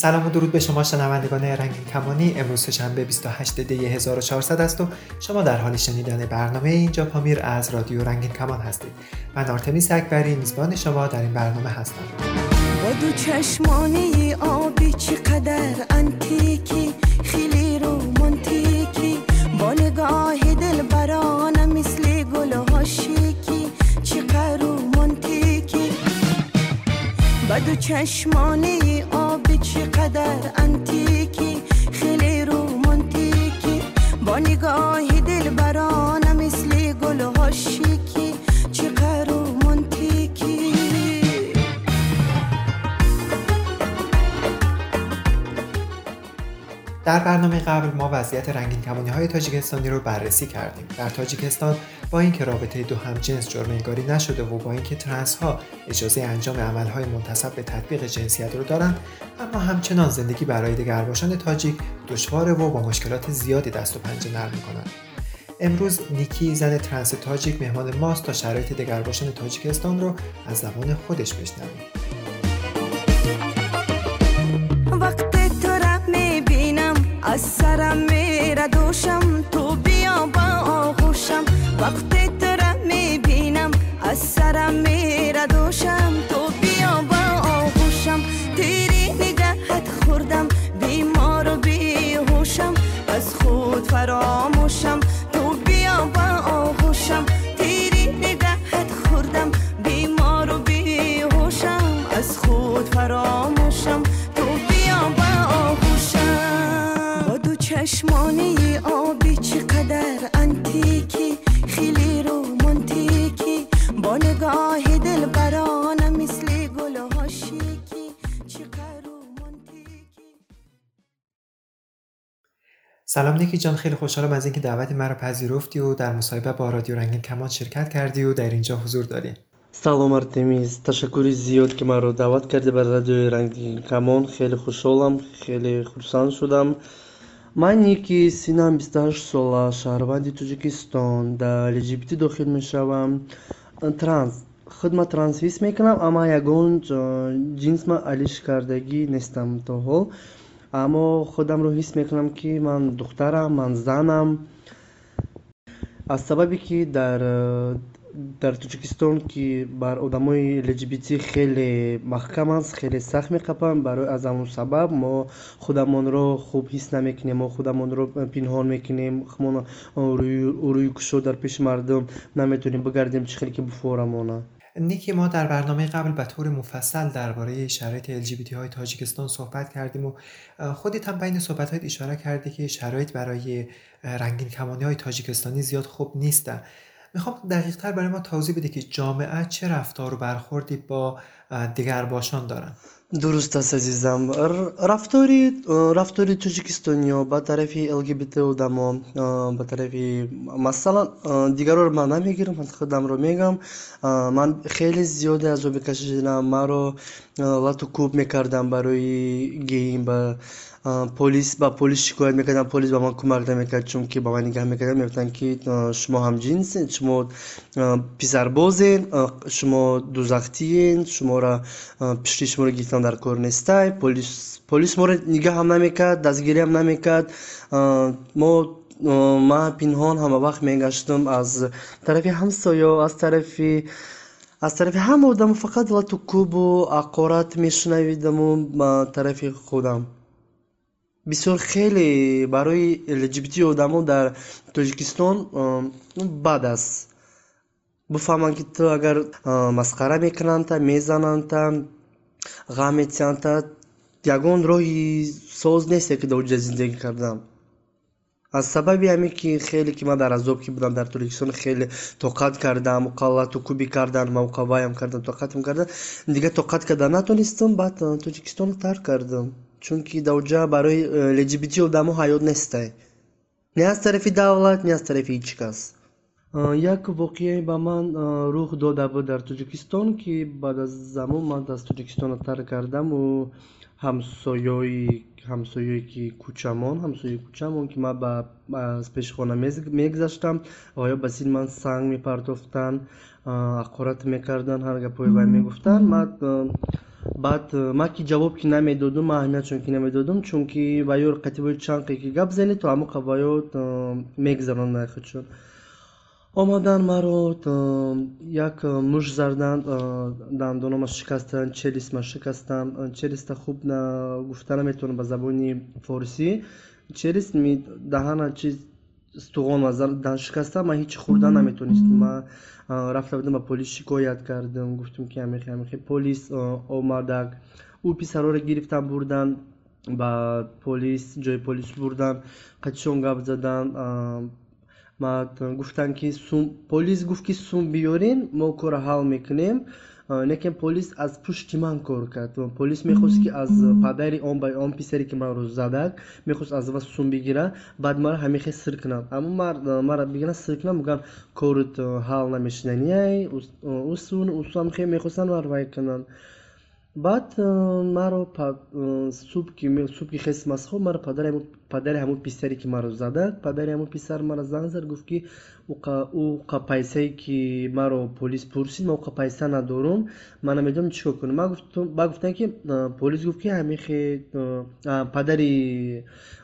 سلام و درود به شما شنوندگان رنگین کمانی. امروز شنبه 28 دی 1400 است و شما در حال شنیدن برنامه اینجا پامیر از رادیو رنگین کمان هستید. من آرتمیس اکبری میزبان شما در این برنامه هستم. با دو چشمانه آبی چقدر انتیکی خیلی رومانتیکی. با نگاه دل برانه مثل گل هاشیکی چقدر رومانتیکی. با دو چشمانه آبی چقدر انتیکی خیلی رومانتیکی. با نگاه دل برانه مثل گل هاشیکی در برنامه قبل ما وضعیت رنگین کمانی های تاجیکستانی رو بررسی کردیم. در تاجیکستان با اینکه رابطه دو همجنس جرم انگاری نشده و با اینکه ترنس ها اجازه انجام عمل های منتصب به تطبیق جنسیت رو دارن اما همچنان زندگی برای دگرباشان تاجیک دشواره و با مشکلات زیادی دست و پنجه نرم می‌کنن. امروز نیکی زن ترنس تاجیک مهمان ماست تا شرایط دگرباشان تاجیکستان رو از زبان خودش بشنویم. از سرم میره دوشم تو بیا با آغوشم. وقتی تو می‌بینم از سرم میره دوشم. تو بیا با آغوشم. تیری نگهت خوردم بیمار و بیهوشم. از خود فراموشم. سلام نیکی جان خیلی خوشحالم از اینکه دعوت مرا پذیرفتی و در مصاحبه با رادیو رنگین کمان شرکت کردی و در اینجا حضور داری سلام ارتمیز تشکری زیاد که مرا دعوت کردی بر رادیو رنگین کمان خیلی خوشحالم خیلی خوشحال شدم. من نیکی سینم 28 ساله شهروند توجیکستان در لجیبتی داخل می‌شوم. ترانس خدمت ترانسویس می‌کنم اما یگون ما علیش کردگی نیستم تا حال. Аммо худамро ҳис мекунам ки ман духтарам ман занам. Аз сабабе ки дар дар тоҷикистон ки бар одамои лгбт хеле маҳкам аст хеле сахт меқапанд барои аз ҳамон сабаб мо худамонро хуб ҳис намекунем мо худамонро пинҳон мекунем. Ҳамон рӯйкушо дар пеши мардум наметавонем бигардем чӣ хеле ки буфорамона نیکی ما در برنامه قبل به طور مفصل درباره شرایط LGBT های تاجیکستان صحبت کردیم و خودت هم بین صحبت اشاره کردی که شرایط برای رنگین کمانی های تاجیکستانی زیاد خوب نیستن. می‌خوام دقیق تر برای ما توضیح بده که جامعه چه رفتار و برخوردی با دیگر باشان دارن؟ درست است عزیزم. رفتاری رفتاری تاجیکستانی با طرف LGBT آدما با طرف مثلا دیگر رو من نمی‌گیرم من خودم رو میگم. من خیلی زیاده از او بکشیدم من رو لطو کوب می‌کردم برای گیم با полис ба полис шикоят мекардам полис ба ман кӯмак намекард чунки ба ман нигаҳ мекарданд мегуфтанд ки шумо ҳамҷинсед шумо писарбозед шумо дузахтиед шуморо пишти шуморо гирифтан дар кор нестай полис моро нигаҳам намекард дастгириам намекард. Мо ман пинҳон ҳама вақт мегаштам аз тарафи ҳамсоё аз тарафи аз тарафи ҳама одамо фақат лату кӯбу ҳақорат мешунавидаму тарафи худам бисёр хеле барои лгбт одамо дар тоҷикистон бад аст буфаҳманд ки ту агар масхара мекунанда мезананда ғам метиҳанда ягон роҳи соз несте ки дар оҷа зиндагӣ кардан аз сабаби ҳамин ки хеле ки ман дар азоб ки будам дар тоҷикистон хеле тоқат кардам уқалату кӯбӣ кардан мавқаваям кардан тоқатам кардан дигар тоқат кардан натонистам баъд тоҷикистонро тарк кардам чунки дар оҷа барои лгбт одамо ҳаёт нестай не аз тарафи давлат не аз тарафи ҳеҷ кас. Як воқеае ба ман рух дода буд дар тоҷикистон ки баъд аз замон ман аз тоҷикистонро тарк кардаму ҳамсоёи ҳамсоёе ки кӯчамон ҳамсояи кӯчамон ки ман аз пеши хона мегузаштам оё ба сини ман санг мепартофтанд ҳақорат мекарданд ҳар гапҳои вай мегуфтанд ман баъд ман ки ҷавоб ки намедодум ман аҳамият чунки намедодум чунки ва ёр қатибои чанқе ки гап зани то ҳамон қа ва ё мегзаронад худшон. Омадан маро як мӯш зардан дандонома шикастан челистма шикастан челиста хуб гуфта наметавонам ба забони форсӣ. Челист даҳана чиз стуғонма дан шикастан ман ҳеҷ хӯрдан наметавонистам ман рафта будам ба полис шикоят кардам. Гуфтам ки амихе амихе полис омадак. Ӯ писароро гирифтан бурдан ба полис ҷои полис бурдан қатишон гап задан гуфтанд ки полис гуфт ки сум биёрин мо корро ҳал мекунем лекин полис аз пушти ман кор кард. Полис мехост ки аз падари он писаре ки маро задак мехост аз ва сум бигира баъд мара ҳамехе сир кунам. Аммо мара бигиран сир кунам мегӯям корут ҳал намешудани усамхе мехостанд варвай кунанд баъд маро субҳ ки хестам аз хоб маро падари ҳамон писаре ки маро задак падари ҳамон писар мара занг зад гуфт ки уқа пайсае ки маро полис пурсид ман уқа пайса надорум ман намедонам чӣ кор кунам баъд гуфтанд ки полис гуфт ки ҳамихе падари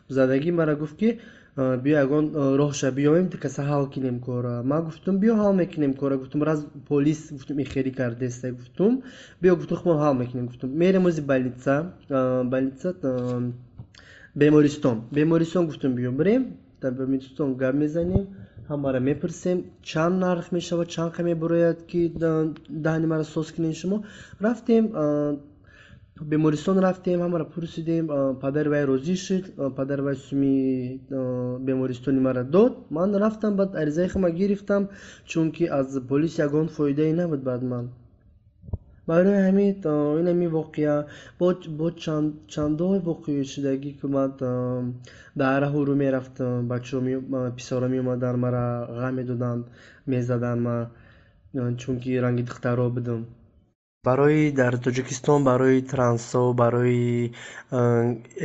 задагӣ мара гуфт ки биё ягон роҳша биёем каса ҳал кунем кора. Ман гуфтум биё ҳал мекунем кора. Гуфтум раз полис гуфтум ихери кардеста гуфтум. Биё гуфтум мо ҳал мекунем гуфтум. Мерем ози больница больница бемористон. Бемористон гуфтум биё бирем дар бемористон гап мезанем. Ҳамаро мепурсем. Чанд нарх мешавад чанд қа мебарояд ки даҳни маро соз кунем шумо. Рафтем бемористон рафтем ҳамаро пурсидем падари вай розӣ шуд падари вай суми бемористони маро дод. Ман рафтам баъд аризаи хама гирифтам чунки аз полис ягон фоидае набуд баъд ман. Барои ҳамин ин ҳамин воқеа бо чандон воқеаҳои шудагӣ ки ман дар раҳурӯ мерафтам бачаҳо писаро меомаданд мара ғам медоданд мезаданд ман чунки ранги духтаро будам барои дар тоҷикистон барои трансо барои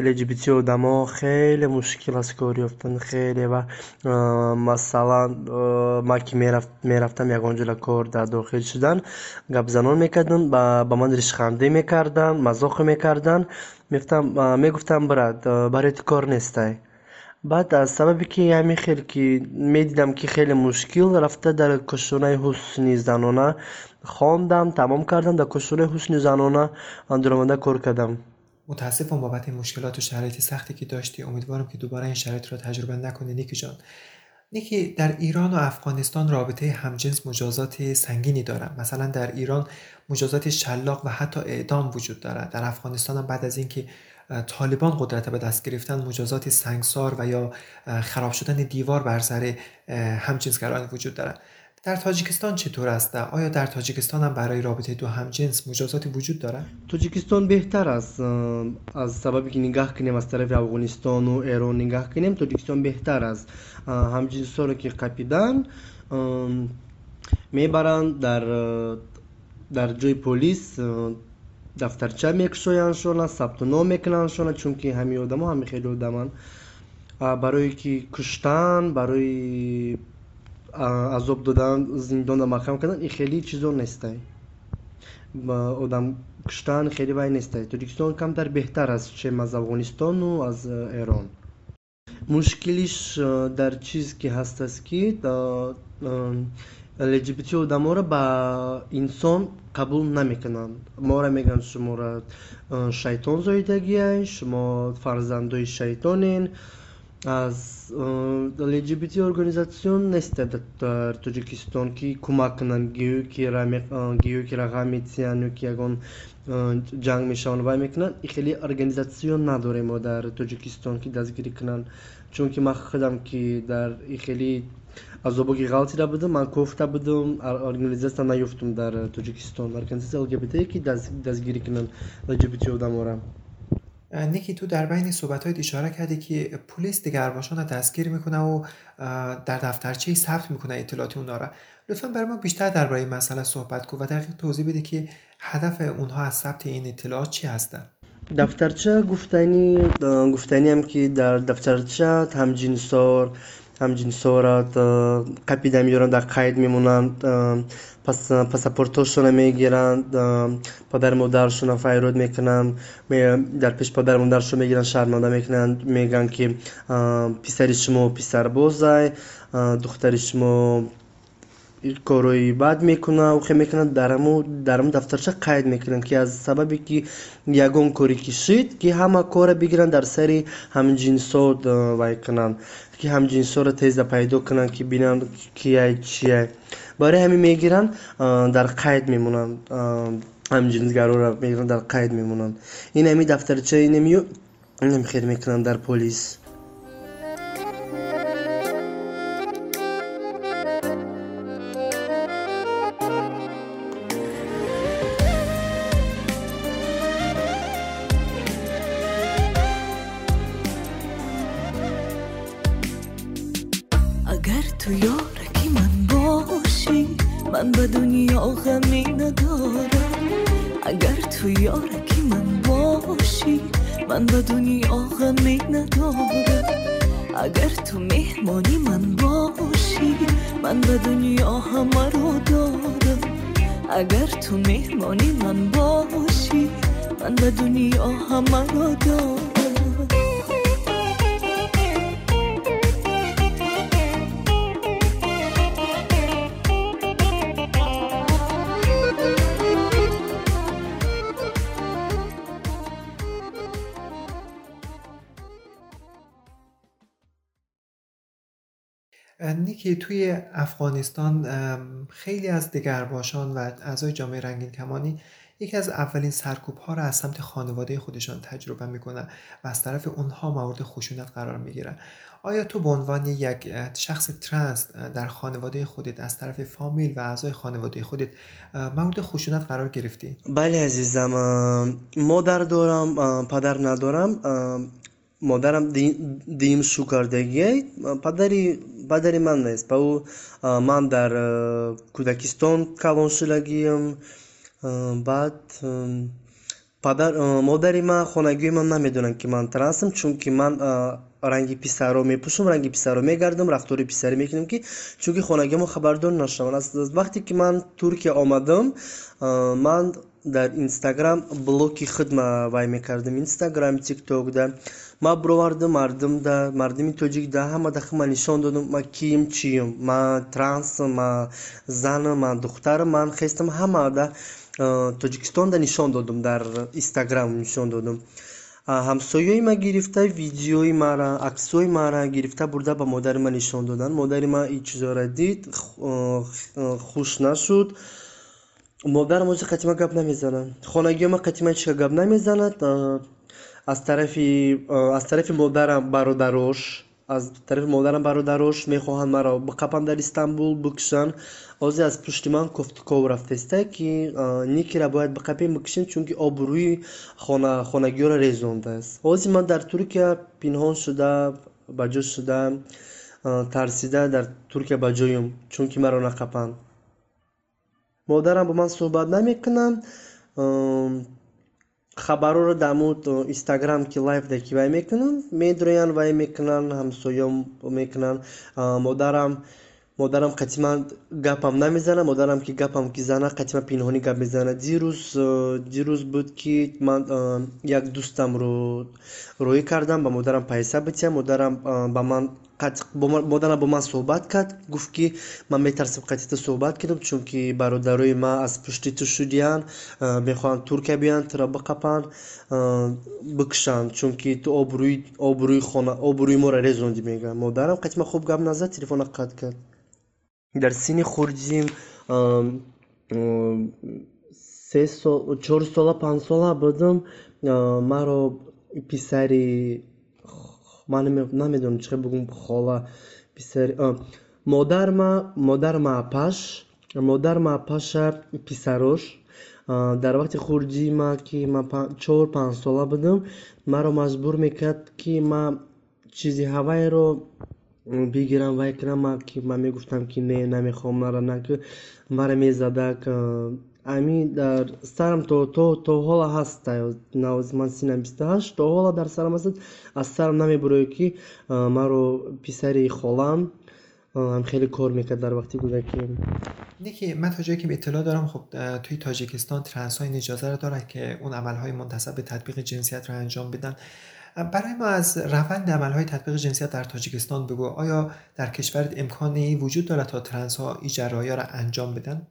лгбт одамо хеле мушкил аст кор ёфтан хеле ва масалан ман ки мерафтам ягон ҷола кор дар дохил шудан гапзанон мекарданд ба ман ришхандӣ мекарданд мазоқе мекарданд. Мегуфтанд брат барои ту кор нестай баъд аз сабабе ки ҳамин хел ки медидам ки хеле мушкил рафта дар кӯшонаи ҳусни занона хондам тамом кардам дар кӯшонаи ҳусни занона дуромада кор кардам мутаассифам бобати мушкилоту шароити сахте ки доштӣ умедворам ки дубора ин шароитро таҷриба накунӣ никиҷон ники дар ирон ва афғонистон робитаи ҳамҷинс муҷозоти сангине дорад масалан дар ирон муҷозоти шаллоқ ва ҳатто эъдом вуҷуд дорад дар афғонистонам баъд аз ин ки طالبان قدرت به دست گرفتن مجازات سنگسار و یا خراب شدن دیوار بر سر همجنسگران وجود دارد. در تاجیکستان چطور است؟ آیا در تاجیکستان هم برای رابطه دو همجنس مجازاتی وجود دارد؟ تاجیکستان بهتر است از سببی که نگاه کنیم از طرف افغانستان و ایران نگاه کنیم تاجیکستان بهتر است. همجنس رو که قپیدن می‌برند در در جای پلیس дафтарча мекушояндшона сабтуном мекунандшона чунки ҳамин одамо ҳами хеле одаманд. Барое ки куштан барои азоб додан зиндонда маҳкам кардан ин хеле чизо нестай одам куштан хеле вай нестай тоҷикистон камтар беҳтар аст чем аз афғонистону аз эрон. Мушкилиш дар чиз ки ҳастаст ки лгбт одаморо ба инсон қабул намекунанд. Моро мегӯянд шуморо шайтон зоидагиай шумо фарзандои шайтонен аз лгбт организатсион нестад дар тоҷикистон ки кӯмак кунанд гиё ки рағам метиҳанд ё ки ягон ҷанг мешаванд вай мекунанд. Хеле организатсион надорем мо дар тоҷикистон ки дастгирӣ кунанд. Чунки ман худам ки дар хеле азобо ки ғалтида будам ман кофта будам организатсия наёфтум дар тоҷикистон организатсия лгбт ки дастгирӣ кунанд лгбт одаморо نیکی تو در بین صحبتهایت اشاره کردی که پلیس دیگرباشان رو دستگیر میکنه و در دفترچه ثبت میکنه اطلاعات اونا را لطفا برای ما بیشتر درباره این مسئله صحبت کن و دقیق توضیح بده که هدف اونها از ثبت این اطلاعات چی هستن دفترچه گفتنی گفتنی هم که در دفترچه همجنسار ҳамҷинсора қапида меёранд дар қайд мемонанд пассапортҳошона мегиранд падару модарашона файрод мекунанд дар пеши падару модарашон мегиранд шарманда мекунанд мегӯянд ки писари шумо писарбозай духтари шумо корҳои бад мекунад ухе мекунад дар ҳамун дафтарча қайд мекунанд ки аз сабабе ки ягон коре ки шид ки ҳама кора бигиранд дар сари ҳамҷинсо вай кунанд ки ҳамҷинсоро теза пайдо кунанд ки бинанд кияй чияй барои ҳамин мегиранд дар қайд мемонанд ҳамҷинсгароро мегиранд дар қайд мемонанд. Ин ҳамин дафтарча инам хел мекунанд дар полис اگر تو مهمانی من باشی من و دنیا همه را دار نیکی توی افغانستان خیلی از دگرباشان و اعضای جامعه رنگین کمانی یکی از اولین سرکوب ها را از سمت خانواده خودشان تجربه می‌کنن و از طرف اونها مورد خشونت قرار می‌گیرن آیا تو به عنوان یک شخص ترنس در خانواده خودت از طرف فامیل و اعضای خانواده خودت مورد خشونت قرار گرفتی؟ بله عزیزم مادر دارم پدر ندارم مادرم دیم پدری پدری падари ман нест. Паву ман дар кӯдакистон калон шудагиам баъд модари ман хонагии ман намедонанд ки ман трансам чунки ман ранги писарро мепӯшам ранги писарро мегардам рафтори писарӣ мекунам ки чунки хонагамо хабардор нашаванд. Аз вақте ки ман туркия омадам ман дар инстаграм блоки худма вай мекардам. Инстаграм тиктокда ман бировардам мардумда мардуми тоҷикда ҳамада хума нишон додам ма ким чиюм ман трансам ман занам ман духтарам ман хестам ҳамада тоҷикистонда нишон додам дар инстаграм нишон додам. Ҳамсоёи ма гирифта видеои мара аксҳои мара гирифта бурда ба модари ман нишон доданд модари ман ин чизоро дид хуш нашуд модарам ҳозир қатима гап намезанад хонагиё ма қатима чика гап намезанад? Аз тарафи модарам бародарош аз тарафи модарам бародарош мехоҳанд маро. Биқапанд дар истанбул бикушанд ҳозир аз пушти ман кофтуков рафтаиста ки никира бояд биқапем бикушем чунки обрӯи хонагиёро резондааст. Ҳозир ман дар туркия пинҳон шуда ба ҷо шуда тарсида дар туркия ба ҷоюм чунки маро нақапанд модарам бо ман суҳбат намекунанд хабарҳоро дар муд инстаграм ки лайвда ки вай мекунанд медроянд вай мекунанд ҳамсоям мекунанд модарам модарам қатима гапам намезанад модарам ки гапам ки занад қатима пинҳонӣ гап мезанад дирӯз дирӯз буд ки ман як дӯстамро роӣ кардам ба модарам пайса битиям модарам ба ман модарам бо ман суҳбат кард гуфт ки ман метарсам қатита суҳбат кунам чунки бародарои ман аз пушти ту шудиянд мехоҳанд туркия биёянд туро биқапанд бикушанд чунки ту обрӯи моро резондӣ мегӯянд модарам қатима хуб гап назад телефона қатъ кард дар синни хурдим чорсола панҷсола будам маро писари намедонам чӣ бигӯм хола писари модарма модарма апаш модарма апаша писарош. Дар вақти хурдима ки ман чор панҷсола будам маро маҷбур мекард ки ман чизи ҳавайро бигирам вай кунам ман ки ман мегуфтам ки не намехоҳам мара мара мезадак ами дар сарам то то то ҳола ҳаст ман синам бисту ҳашт то ҳола дар сарам ҳастад аз сарам намебурояд ки маро писари холам хеле кор мекард дар вақти кӯдакӣ ники ман то ҷое ки иттилоъ дорам хуб тӯи тоҷикистон трансҳо ин иҷозаро дорад ки он амалҳои мунтасаб ба татбиқи ҷинсиятро анҷом биданд برای ما از روند عملهای تطبیق جنسیت در تاجیکستان بگو آیا در کشورت امکانی وجود دارد تا ترنس ها این جراحی را انجام بدن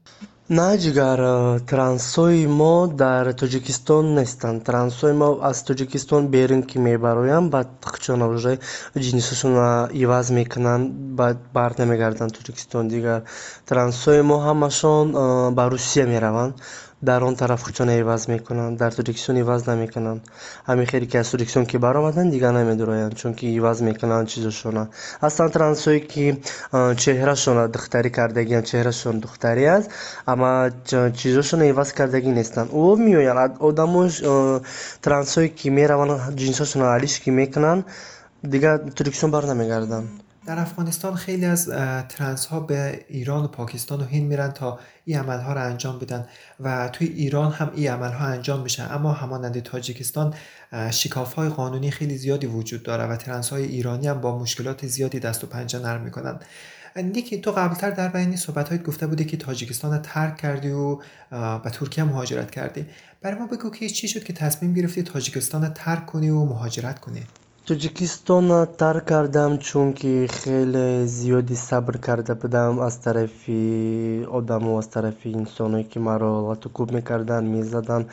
نه جگر ترنسوی ما در تاجیکستان نیستند ترنسوی ما از تاجیکستان بیرون که میبرویم بعد چون уже جنسشون ایواز میکنن بعد بر نمیگردن تاجیکستان دیگر ترنسوی ما همشون به روسیه میروند Дар он тараф хучона иваз мекунанд дар тоҷикистон иваз намекунанд. Ҳамин хеле ки аз тоҷикистон ки баромаданд дигар намедуроянд чунки иваз мекунанд чизошона. Ҳастанд трансҳое ки чеҳрашона духтарӣ кардагианд чеҳрашон духтарӣ аст ама чизошона иваз кардагӣ нестанд. О меоянд одамо трансҳое ки мераванд ҷинсошона алиш ки мекунанд дигар тоҷикистон барнамегарданд در افغانستان خیلی از ترنس ها به ایران و پاکستان و هند میرن تا این عمل ها رو انجام بدن و توی ایران هم این عمل ها انجام میشه اما همانند تاجیکستان شکاف های قانونی خیلی زیادی وجود داره و ترنس های ایرانی هم با مشکلات زیادی دست و پنجه نرم می‌کنن. نیکی تو قبلتر در بیانی صحبت هایت گفته بودی که تاجیکستان ترک کردی و به ترکیه مهاجرت کردی. برای ما بگو که چی شد که تصمیم گرفتی تاجیکستان ترک کنی و مهاجرت کنی؟ Тоҷикистонро тарк кардам чунки хеле зиёдӣ сабр карда будам. Аз тарафи одамо аз тарафи инсоное ки маро латукуб мекарданд мезаданд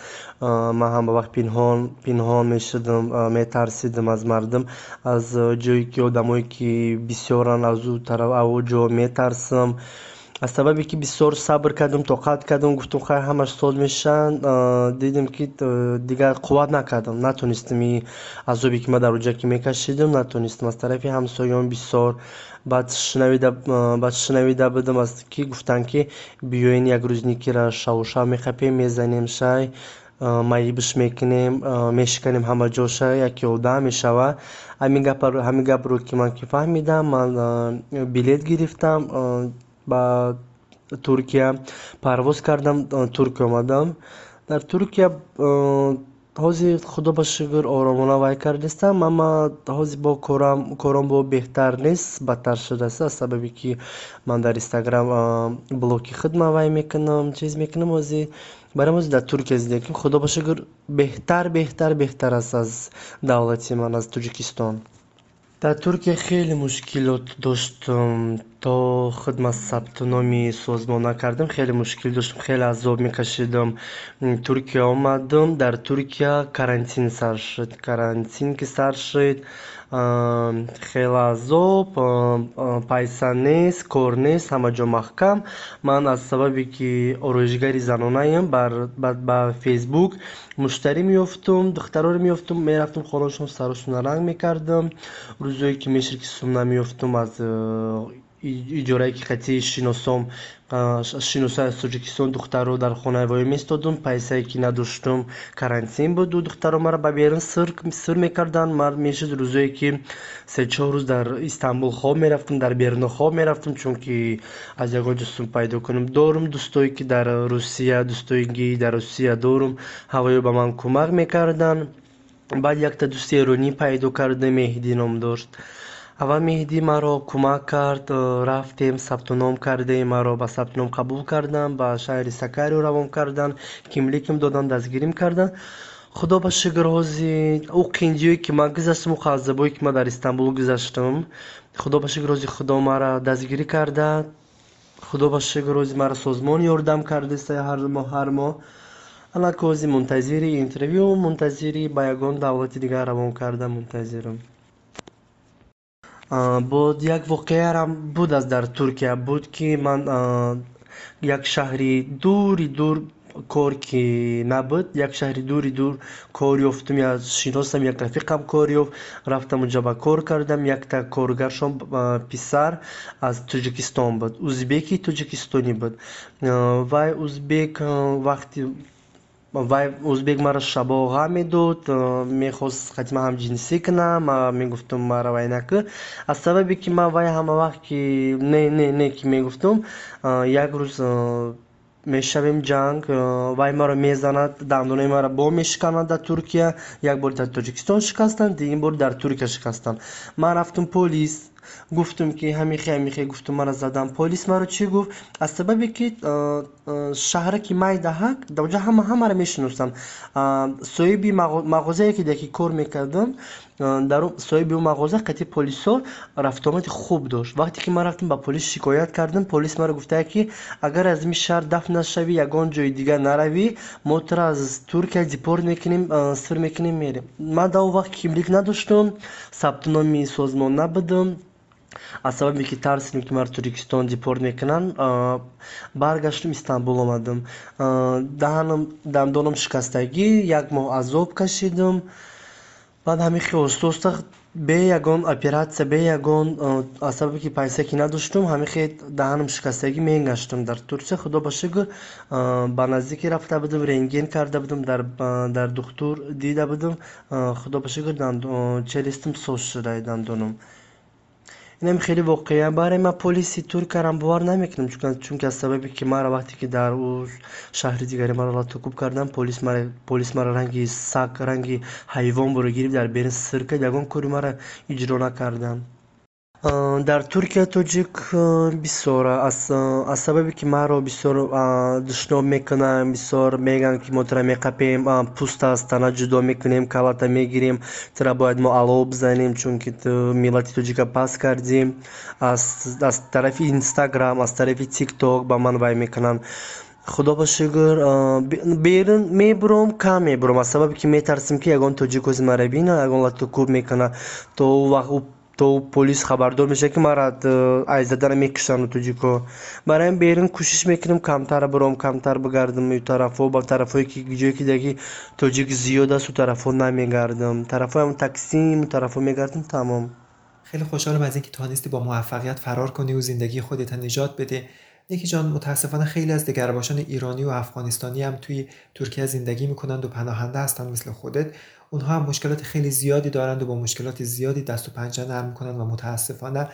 ман ҳам ба вақт пинҳон пинҳон мешудам метарсидам аз мардум. Аз ҷое ки одамое ки бисёранд аз ӯ тараф ӯ ҷо метарсам аз сабабе ки бисёр сабр кардам тоқат кардам гуфтам хай ҳамаш сол мешаванд дидем ки дигар қувват накардам. Натонистам и азобе ки ман дар оҷа ки мекашидам натонистам аз тарафи ҳамсоён бисёр. Баъд шунавида будам ки гуфтанд ки биёин як рӯз никира шавушав мехапем мезанем шай майибш мекунем мешиканем ҳама ҷоша яке одам мешава. Ҳамин гапро ки ман ки фаҳмидам ман билет гирифтам ба туркия парвоз кардам туркия омадам. Дар туркия ҳозир худо ба шукр оромона вай кардистам ама ҳозир бо корам бо беҳтар нест бадтар шудааст. Аз сабабе ки ман дар инстаграм блоки хидма вай мекунам чиз мекунам ҳозир барои ҳозир дар туркия зиндагӣ худо ба шукр беҳтар беҳтар беҳтар аст аз давлати ман аз тоҷикистон дар туркия хеле мушкилот доштам то хидмат сабтуноми созмон накардам хеле мушкил доштам хеле азоб мекашидам туркия омадам дар туркия карантин сар шуд карантин ки сар шуд хеле азоб пайса нест кор нест ҳама ҷо маҳкам. Ман аз сабабе ки ороишгари занонаам ба фейсбук муштарӣ меёфтум духтароро меёфтум мерафтум хонашон сарашонро ранг мекардам. Рӯзое ки мешуд ки сумна меёфтум аз иҷораи ки қатъи шиносом шиносаи аз тоҷикистон духтарро дар хонаи меистодум пайсае ки надоштум карантин буду духтарро маро ба берун сир мекарданд. Ман мешуд рӯзое ки се чор рӯз дар истанбул хоб мерафтум дар беруно хоб мерафтум чунки аз ягон ҷо сум пайдо кунам. Дорум дӯстое ки дар русия дӯстои ки дар русия дорум ҳавоё ба ман кӯмак мекарданд. Баъд якта дӯсти эронӣ пайдо кардам меҳдӣ ном дошт аввал меҳдӣ маро кӯмак кард рафтем сабтуном кардем маро ба сабтуном қабул карданд ба шаҳри сакарио равон карданд кимликим доданд дастгирим карданд худо ба шукр ҳозир ӯ қиндиҳое ки ман гузаштам ӯ қаззабое ки ман дар истанбул гузаштам. Худо ба шукр ҳозир худо маро дастгирӣ карда худо ба шукр ҳозир маро созмон ёрдам кардаист ҳар моҳ ҳозир мунтазири интервю мунтазири ба ягон давлати дигар равон карда мунтазирам бо як воқеарам буд аст дар туркия буд ки ман як шаҳри дури дур кор ки набуд як шаҳри дури дур кор ёфтум. Шиносам як рафиқам кор ёфт. Рафтам онҷа ба кор кардам. Якта коргаршон писар аз тоҷикистон буд. Узбеки тоҷикистонӣ буд. Вай узбек вақти вай ӯзбек маро шабо ғам медод мехост қати ман ҳамҷинсӣ кунам мегуфтум маро вай накун аз сабабе ки ман вай ҳама вақт ки не не не ки мегуфтум як рӯз мешавем ҷанг вай маро мезанад дандонаи маро бо мешиканад дар туркия як бор дар тоҷикистон шикастанд дигин бор дар туркия шикастанд. Ман рафтум полис гуфтум ки ҳамихе ҳамихе гуфтум маро задам. Полис маро чӣ гуфт? Аз сабабе ки шаҳра ки май даҳак даоҷа ҳама ҳамаро мешиносам. Соҳиби мағозае ки даки кор мекардам дар соҳиби он мағоза қати полисо рафтомади хуб дошт. Вақте ки ман рафтам ба полис шикоят кардам полис маро гуфтаа ки агар аз ин шаҳр дафн нашавӣ ягон ҷои дигар наравӣ мо туро аз туркия депорт мекунем сифр мекунем мерем. Ман дар он вақт кимлик надоштам сабтиноми созмон набудам аз сабабе ки тарсидем ки маро туркистон депорт мекунанд баргаштум истанбул омадам. Даҳанам дандонам шикастагӣ як моҳ азоб кашидам. Баъд ҳамихи оста оста бе ягон оператсия бе ягон аз сабабе ки пайса ки надоштум ҳамихи даҳанам шикастагӣ мегаштам дар турсия. Худо ба шукр ба наздике рафта будам рентген карда будам дар духтур дида будам. Худо ба шукр челистам соз шуда дандонам инам хеле воқеа. Барои ман полиси туркиярам бовар намекунам чунки аз сабабе ки маро вақте ки дар ӯ шаҳри дигаре маро латукуб кардам полис маро ранги саг ранги ҳайвон буро гирифт дар берин сир кард ягон кори маро иҷро накарданд дар туркия тоҷик бисёр аз сабабе ки маро бисёр душноб мекунанд бисёр мегӯянд ки мо туро меқапем пӯст аз тана ҷудо мекунем калата мегирем тура бояд мо алово бизанем чунки миллати тоҷика паст кардем. Аз тарафи инстаграм аз тарафи тикток ба ман вай мекунанд худо ба шукр берун мебурам кам мебурам. Аз сабабе ки метарсем ки ягон тоҷик ози маро бинад ягон латукуб мекунад то вақт تو پلیس خبردار میشه که ما را دادن می‌کشن تو جیکو. برایم بیرون کوشش می‌کنیم کمتر بروم کمتر بگردم این طرفو با طرفایی که جایی که دیگه توجیک زیاد است و طرفو نمیگردم. طرفو هم تقسیم طرفو میگردم تمام. خیلی خوشحالم از اینکه توانستی با موفقیت فرار کنی و زندگی خودت نجات بده. نیکی جان متاسفانه خیلی از دگرباشان ایرانی و افغانستانی هم توی ترکیه زندگی می‌کنند و پناهنده هستند مثل خودت. اونها هم مشکلات خیلی زیادی دارند و با مشکلات زیادی دست و پنجه نرم می‌کنند و متاسفانه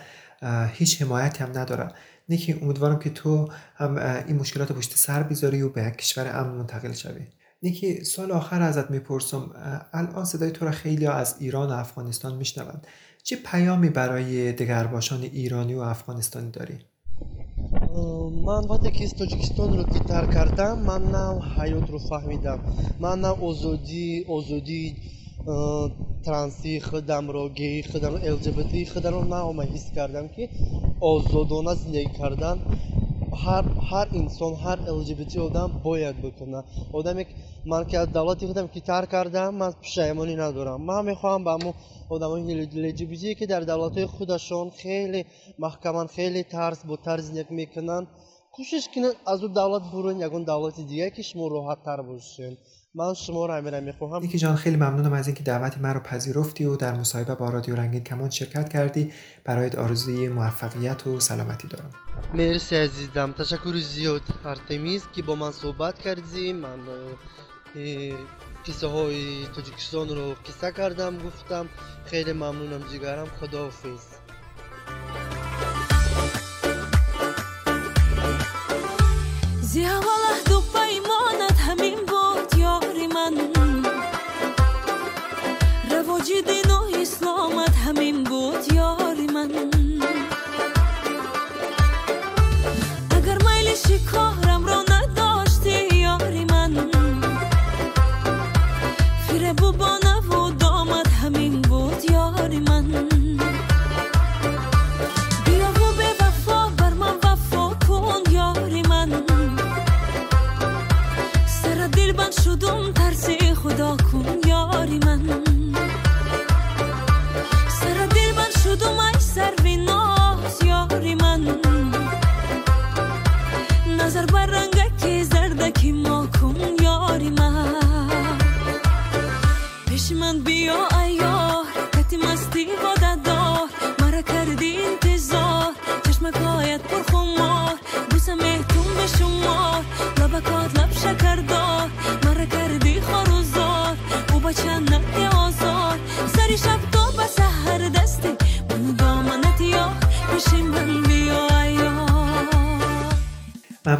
هیچ حمایتی هم ندارن نیکی امیدوارم که تو هم این مشکلات پشت سر بیذاری و به یک کشور امن منتقل شوی. نیکی سال آخر ازت می‌پرسم. الان صدای تو را خیلی از ایران و افغانستان میشنوند. چه پیامی برای دگرباشان ایرانی و افغانستانی داری؟ Ман вақте ки тоҷикистонро тар кардам ман на ҳаётро фаҳмидам. Ман на озодӣ озодии транси худамро геи худамро лҷбти худамро наома ҳис кардам ки озодона зиндагӣ кардан ҳар инсон ҳар лҷбти одам бояд бикунад одаме ман ки аз давлати худам ки тар кардам ман пушаймонӣ надорам. Ман мехоҳам ба мо одамои лҷбти ки дар давлатҳои худашон хеле маҳкаман хеле тарс бо тарс зиндагӣ мекунанд. Кӯшиш кунед аз ӯ давлат бурӯед ягон давлати дигар ки шумо роҳаттар бошед من شما رو امیرم می‌خواهم نیکی جان خیلی ممنونم از اینکه دعوت من رو پذیرفتی و در مصاحبه با رادیو رنگین کمان شرکت کردی. برایت آرزوی موفقیت و سلامتی دارم. مرسی عزیزم. تشکر زیاد. ارتمیز که با من صحبت کردی. من قصه های تاجیکستان رو قصه کردم گفتم. خیلی ممنونم. جگرم خداحافظ. ومضها من جوا pasar barranca.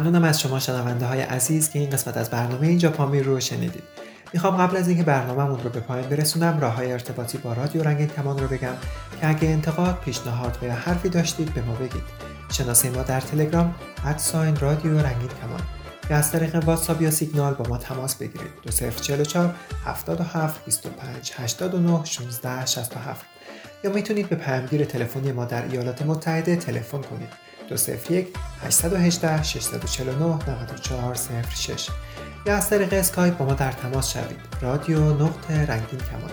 ممنونم از شما شنونده های عزیز که این قسمت از برنامه اینجا پامیر رو شنیدید. می‌خوام قبل از اینکه برنامهمون رو به پایان برسونم راه های ارتباطی با رادیو رنگین کمان رو بگم که اگه انتقاد پیشنهاد و یا حرفی داشتید به ما بگید. شناسه ما در تلگرام ادساین رادیو رنگین کمان یا از طریق واتساپ یا سیگنال با ما تماس بگیرید. 2044 77 25 89 16 67 یا می‌تونید به پیامگیر تلفنی ما در ایالات متحده تلفن کنید. 201 818 649 9406 یا از طریق اسکایپ با ما در تماس شوید. رادیو نقطه رنگین کمان.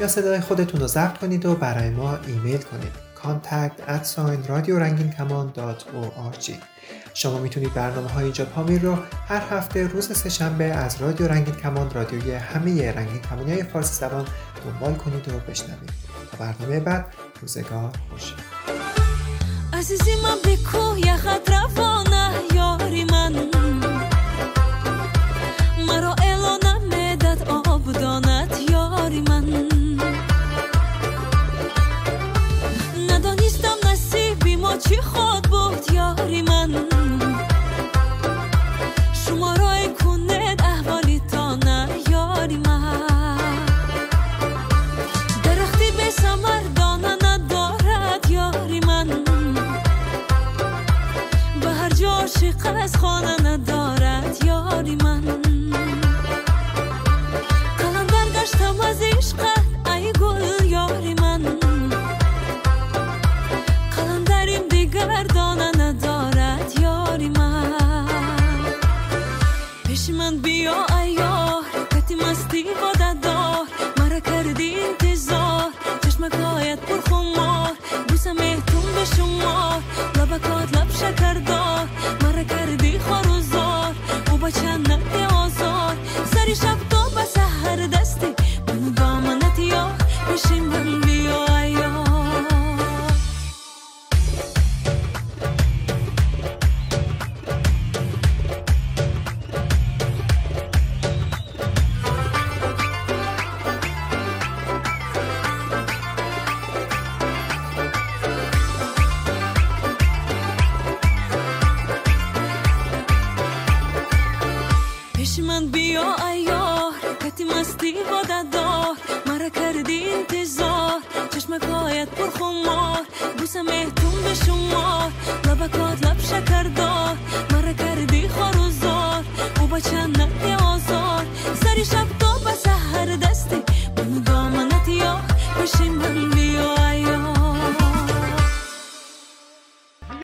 یا صدای خودتون رو ضبط کنید و برای ما ایمیل کنید. contact at رادیو رنگین کمان شما می‌تونید برنامه های اینجا پامیر رو هر هفته روز سهشنبه از رادیو رنگین کمان رادیوی همه رنگین کمانی های فارسی زبان دنبال کنید و بشنوید. تا برنامه بعد روزگار خوش Μαζί μαζί μα μπικού για χατραβών